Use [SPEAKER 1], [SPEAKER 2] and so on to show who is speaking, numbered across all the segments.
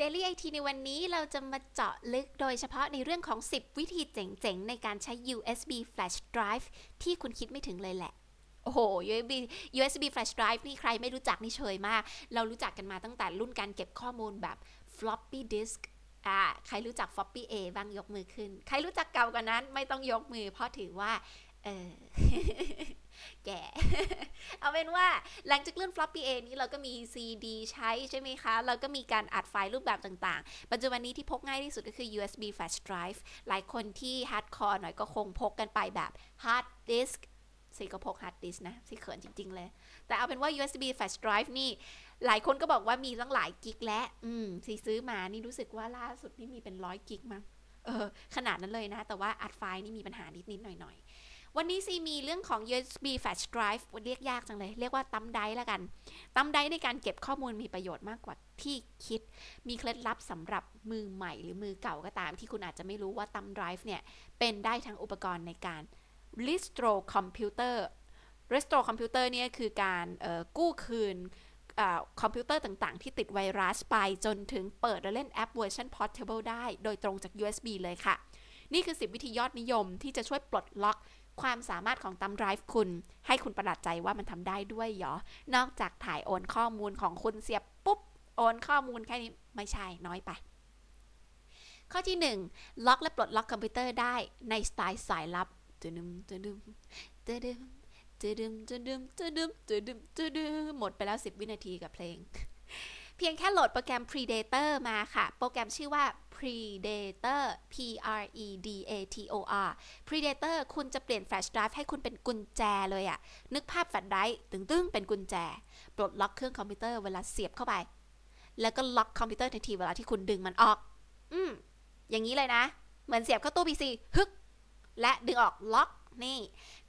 [SPEAKER 1] Daily IT ในวันนี้เราจะมาเจาะลึกโดยเฉพาะในเรื่องของ 10 วิธีเจ๋งๆ ในการใช้ USB flash drive ที่คุณคิดไม่ถึงเลยแหละ โอ้โห USB USB flash drive นี่ใครไม่รู้จักนี่เฉยมาก เรารู้จักกันมาตั้งแต่รุ่นการเก็บข้อมูลแบบ floppy disk อ่า ใครรู้จัก floppy A บ้างยกมือขึ้น ใครรู้จักเก่ากว่านั้นไม่ต้องยกมือเพราะถือว่า เออ แก่ เอาเป็นว่าหลังจากเลื่อน floppy A นี้เราก็มี CD ใช้ใช่ไหมคะ เราก็มีการอัดไฟล์รูปแบบต่างๆ ปัจจุบันนี้ที่พกง่ายที่สุดก็คือ USB flash drive หลายคนที่ hardcore หน่อยก็คงพกกันไปแบบ hard disk ซีก็พก hard disk นะซีเขินจริง ๆ เลย แต่เอาเป็นว่า USB flash drive นี่ หลายคนก็บอกว่ามีตั้งหลายกิกและ อืมซีซื้อมานี่รู้สึกว่าล่าสุดนี่มีเป็นร้อยกิกมั้งเออ ขนาดนั้นเลยนะ แต่ว่าอัดไฟล์นี่มีปัญหานิด ๆ หน่อย ๆ วันนี้ซีมีเรื่องของ USB flash drive เรียกยากจังเลย เรียกว่า thumb drive แล้วกัน thumb drive ในการเก็บข้อมูลมีประโยชน์มากกว่าที่คิด มีเคล็ดลับสำหรับมือใหม่หรือมือเก่าก็ตาม ที่คุณอาจจะไม่รู้ว่า thumb drive เนี่ย เป็นได้ทั้งอุปกรณ์ในการ restore computer restore computer เนี่ยคือการกู้คืนคอมพิวเตอร์ต่างๆ ที่ติดไวรัสไปจนถึงเปิดและเล่นแอปเวอร์ชัน portable ได้ โดยตรงจาก USB เลยค่ะ นี่คือ 10 วิธียอดนิยมที่จะช่วยปลดล็อก ความสามารถของตัมไดรฟ์คุณ ให้คุณประหลาดใจว่ามันทำได้ด้วยเหรอนอกจากถ่ายโอนข้อมูลของคุณเสียบปุ๊บ โอนข้อมูลแค่นี้ไม่ใช่น้อยไป ข้อที่ 1 ล็อกและปลดล็อกคอมพิวเตอร์ได้ในสไตล์สายลับตึดึมตึดึมตึดึมตึดึมตึดึมตึดึมตึดึมตึดึมหมดไปแล้ว 10 วินาทีกับเพลง พียงแค่โหลดโปรแกรม Predator มาค่ะ โปรแกรมชื่อว่า Predator P R E D A T O R Predator คุณจะเปลี่ยนแฟลชไดรฟ์ให้คุณเป็นกุญแจเลยอะนึกภาพแฟลชไดรฟ์ตึงๆ เป็นกุญแจ ปลดล็อกเครื่องคอมพิวเตอร์เวลาเสียบเข้าไป แล้วก็ล็อกคอมพิวเตอร์ทันทีเวลาที่คุณดึงมันออก อืม อย่างนี้เลยนะ เหมือนเสียบเข้าตู้ PC ฮึก และดึงออกล็อกนี่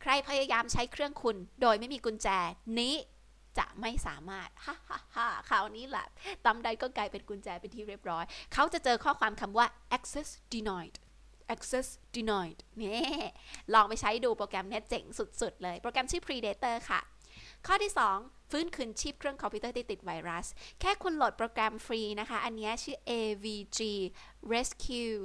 [SPEAKER 1] ใครพยายามใช้เครื่องคุณ โดยไม่มีกุญแจนี้ จะไม่สามารถฮ่าฮ่าฮ่าคราวนี้แหละthumb drive ก็กลายเป็นกุญแจเป็นที่เรียบร้อย เขาจะเจอข้อความคำว่า access denied access denied นี่ลองไปใช้ดูโปรแกรมนี้เจ๋งสุด ๆ เลย โปรแกรมชื่อ Predator ค่ะ ข้อที่ 2 ฟื้นคืนชีพเครื่องคอมพิวเตอร์ที่ติดไวรัส แค่คุณโหลดโปรแกรมฟรีนะคะ อันนี้ชื่อ AVG Rescue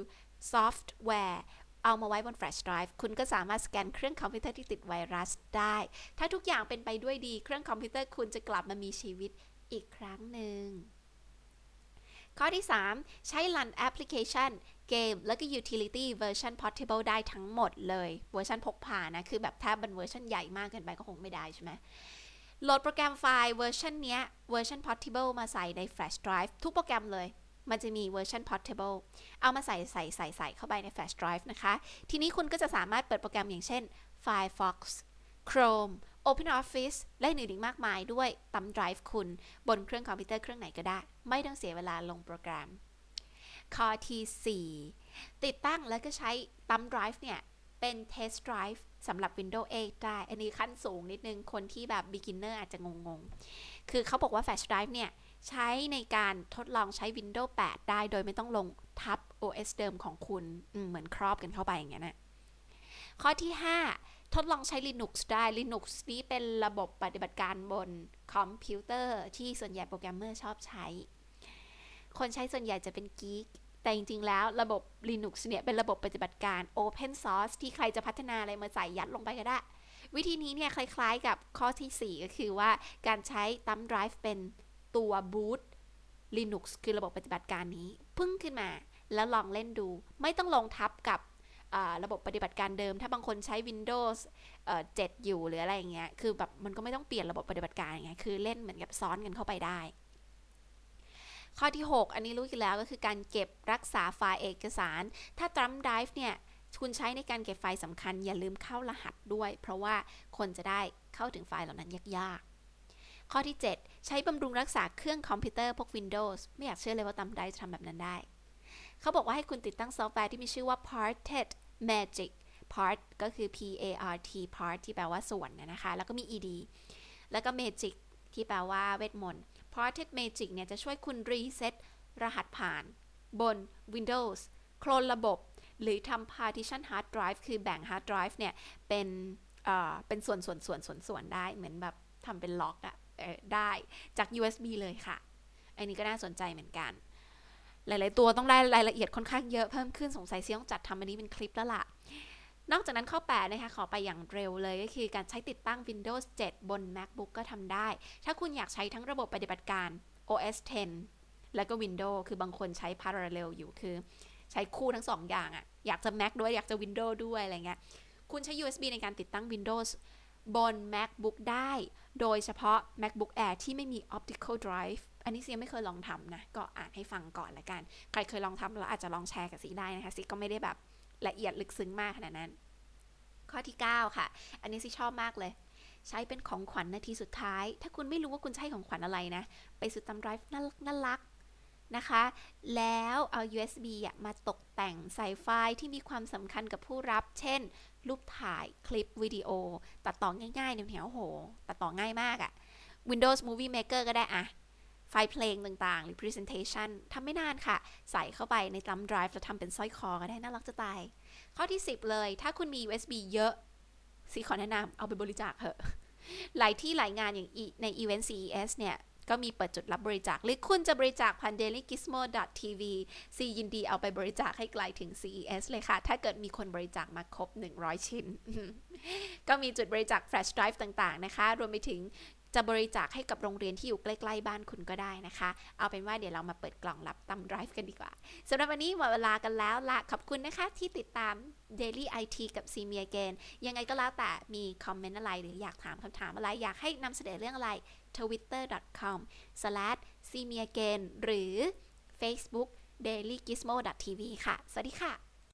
[SPEAKER 1] Software เอามาไว้บนแฟลชไดรฟ์คุณก็สามารถสแกนเครื่องคอมพิวเตอร์ที่ติดไวรัสได้ ถ้าทุกอย่างเป็นไปด้วยดี เครื่องคอมพิวเตอร์คุณจะกลับมามีชีวิตอีกครั้งหนึ่งข้อที่ 3 ใช้รันแอปพลิเคชันเกม แล้วก็ Utility เวอร์ชัน Portable ได้ทั้งหมดเลย เวอร์ชันพกพานะ คือแบบถ้าเป็นเวอร์ชันใหญ่มากเกินไปก็คงไม่ได้ใช่ไหมโหลดโปรแกรมไฟล์เวอร์ชันนี้เวอร์ชัน Portable มาใส่ในแฟลชไดรฟ์ทุกโปรแกรมเลย มันจะมีเวอร์ชัน portable เอามาใส่ใส่ใส่ใส่เข้าไปใน flash drive นะคะ ทีนี้คุณก็จะสามารถเปิดโปรแกรมอย่างเช่น Firefox Chrome OpenOffice และอื่นอีกมากมายด้วยตั้ม drive คุณ บนเครื่องคอมพิวเตอร์เครื่องไหนก็ได้ ไม่ต้องเสียเวลาลงโปรแกรม ข้อที่4ติดตั้งแล้วก็ใช้ตั้ม drive เนี่ย เป็น test drive สำหรับ Windows 8 ได้ อันนี้ขั้นสูงนิดนึง คนที่แบบ beginner อาจจะงงๆ คือเขาบอกว่า flash drive เนี่ย ใช้ในการทดลองใช้ Windows 8 ได้โดยไม่ต้องลงทับ OS เดิมของคุณเหมือนครอบกันเข้าไปอย่างเงี้ยนะข้อที่ 5 ทดลองใช้ Linux ได้ Linux นี้เป็นระบบปฏิบัติการบนคอมพิวเตอร์ที่ส่วนใหญ่โปรแกรมเมอร์ชอบใช้ คนใช้ส่วนใหญ่จะเป็น geek แต่จริง ๆ แล้วระบบ Linux เนี่ย เป็นระบบปฏิบัติการ Open Source ที่ใครจะพัฒนาอะไรมาใส่ยัดลงไปก็ได้ วิธีนี้เนี่ยคล้ายๆกับข้อที่ 4 ก็คือว่าการใช้ thumb drive เป็นตัวบูต Linux คือระบบปฏิบัติการนี้พึ่งขึ้นมา แล้วลองเล่นดู ไม่ต้องลงทับกับระบบปฏิบัติการเดิม ถ้าบางคนใช้ Windows 7 อยู่หรืออะไรอย่างเงี้ยคือแบบมันก็ไม่ต้องเปลี่ยนระบบปฏิบัติการอย่างเงี้ยคือเล่นเหมือนกับซ้อนกันเข้าไปได้ ข้อที่ 6 อันนี้รู้กันแล้วก็คือการเก็บรักษาไฟล์เอกสาร ถ้า Thumb Drive เนี่ย คุณใช้ในการเก็บไฟล์สำคัญอย่าลืมเข้ารหัสด้วย เพราะว่าคนจะได้เข้าถึงไฟล์เหล่านั้นยากๆ ข้อที่ 7 ใช้บำรุงรักษาเครื่องคอมพิวเตอร์พวก Windows ไม่อยากเชื่อเลยว่า thumb drive จะทำแบบนั้นได้ เขาบอกว่าให้คุณติดตั้งซอฟต์แวร์ที่มีชื่อว่า Parted Magic Part ก็คือ P A R T Part ที่แปลว่าส่วนนะคะ แล้วก็มี ed แล้วก็ Magic ที่แปลว่าเวทมนต์ Parted Magic เนี่ยจะช่วยคุณรีเซ็ตรหัสผ่าน บน Windows โคลนระบบ หรือทำ partition hard drive คือแบ่ง hard drive เนี่ย เป็นเป็นส่วนส่วนส่วนส่วนส่วนได้เหมือนแบบทำเป็นล็อกอะได้จาก USB เลยค่ะ อันนี้ก็น่าสนใจเหมือนกัน หลาย ๆ ตัวต้องได้รายละเอียดค่อนข้างเยอะเพิ่มขึ้นสงสัยเซียต้องจัดทำอันนี้เป็นคลิปแล้วล่ะ นอกจากนั้นข้อ 8 นะคะ ขอไปอย่างเร็วเลยก็คือการใช้ติดตั้ง Windows 7 บน MacBook ก็ทำได้ ถ้าคุณอยากใช้ทั้งระบบปฏิบัติการ OS 10 แล้วก็ Windows คือบางคนใช้ Parallel อยู่คือ ใช้คู่ทั้ง 2 อย่างอะ่ะ อยากจะ Mac ด้วย อยากจะ Windows ด้วยอะไรเงี้ย คุณใช้ USB ในการติดตั้ง Windows บน MacBook ได้ โดยเฉพาะ MacBook Air ที่ไม่มี Optical Drive อันนี้ซียไม่เคยลองทำนะ ก็อ่านให้ฟังก่อนละกัน ใครเคยลองทำแล้วอาจจะลองแชร์กับซีได้นะคะ ซีก็ไม่ได้แบบละเอียดลึกซึ้งมากขนาดนั้น ข้อที่ 9 ค่ะ อันนี้ซีชอบมากเลย ใช้เป็นของขวัญนาทีสุดท้าย ถ้าคุณไม่รู้ว่าคุณใช้ของขวัญอะไรนะ ไปซื้อตามไดรฟ์น่ารัก นะคะ แล้วเอา USB อะมาตกแต่งใส่ไฟล์ที่มีความสำคัญกับผู้รับ เช่น รูปถ่ายคลิปวิดีโอ ตัดต่อง่ายๆเนี่ยแถวโห ตัดต่อง่ายมากอะ่ะ Windows Movie Maker ก็ได้อะไฟล์เพลงต่างๆ หรือ Presentation ทำไม่นานค่ะ ใส่เข้าไปในจำ Drive แล้วทำเป็นสร้อยคอก็ได้น่ารักจะตาย ข้อที่ 10 เลย ถ้าคุณมี USB เยอะซีขอแนะนำเอาไปบริจาคเถอะหลายที่หลายงานอย่างใน Event CES เนี่ย ก็มีเปิดจุดรับบริจาค หรือคุณจะบริจาคผ่าน dailygizmo.tv ซียินดีเอาไปบริจาคให้ไกลถึง CES เลยค่ะ ถ้าเกิดมีคนบริจาคมาครบ 100 ชิ้น ก็มีจุดบริจาค flash drive ต่างๆ นะคะ รวมไปถึง จะบริจาคให้กับโรงเรียนที่อยู่ใกล้ๆบ้านคุณก็ได้นะคะ เอาเป็นว่าเดี๋ยวเรามาเปิดกล่องรับตำ drive กันดีกว่าสำหรับวันนี้หมดเวลากันแล้วละขอบคุณนะคะที่ติดตาม Daily IT กับ c m e Again ยังไงก็แล้วแต่มีคอมเมนต์อะไรหรืออยากถามคำถามอะไร อยากให้นำเสนอเรื่องอะไร twitter.com s s e m i a g a i n หรือ Facebook dailygizmo.tv ค่ะ สวัสดีค่ะ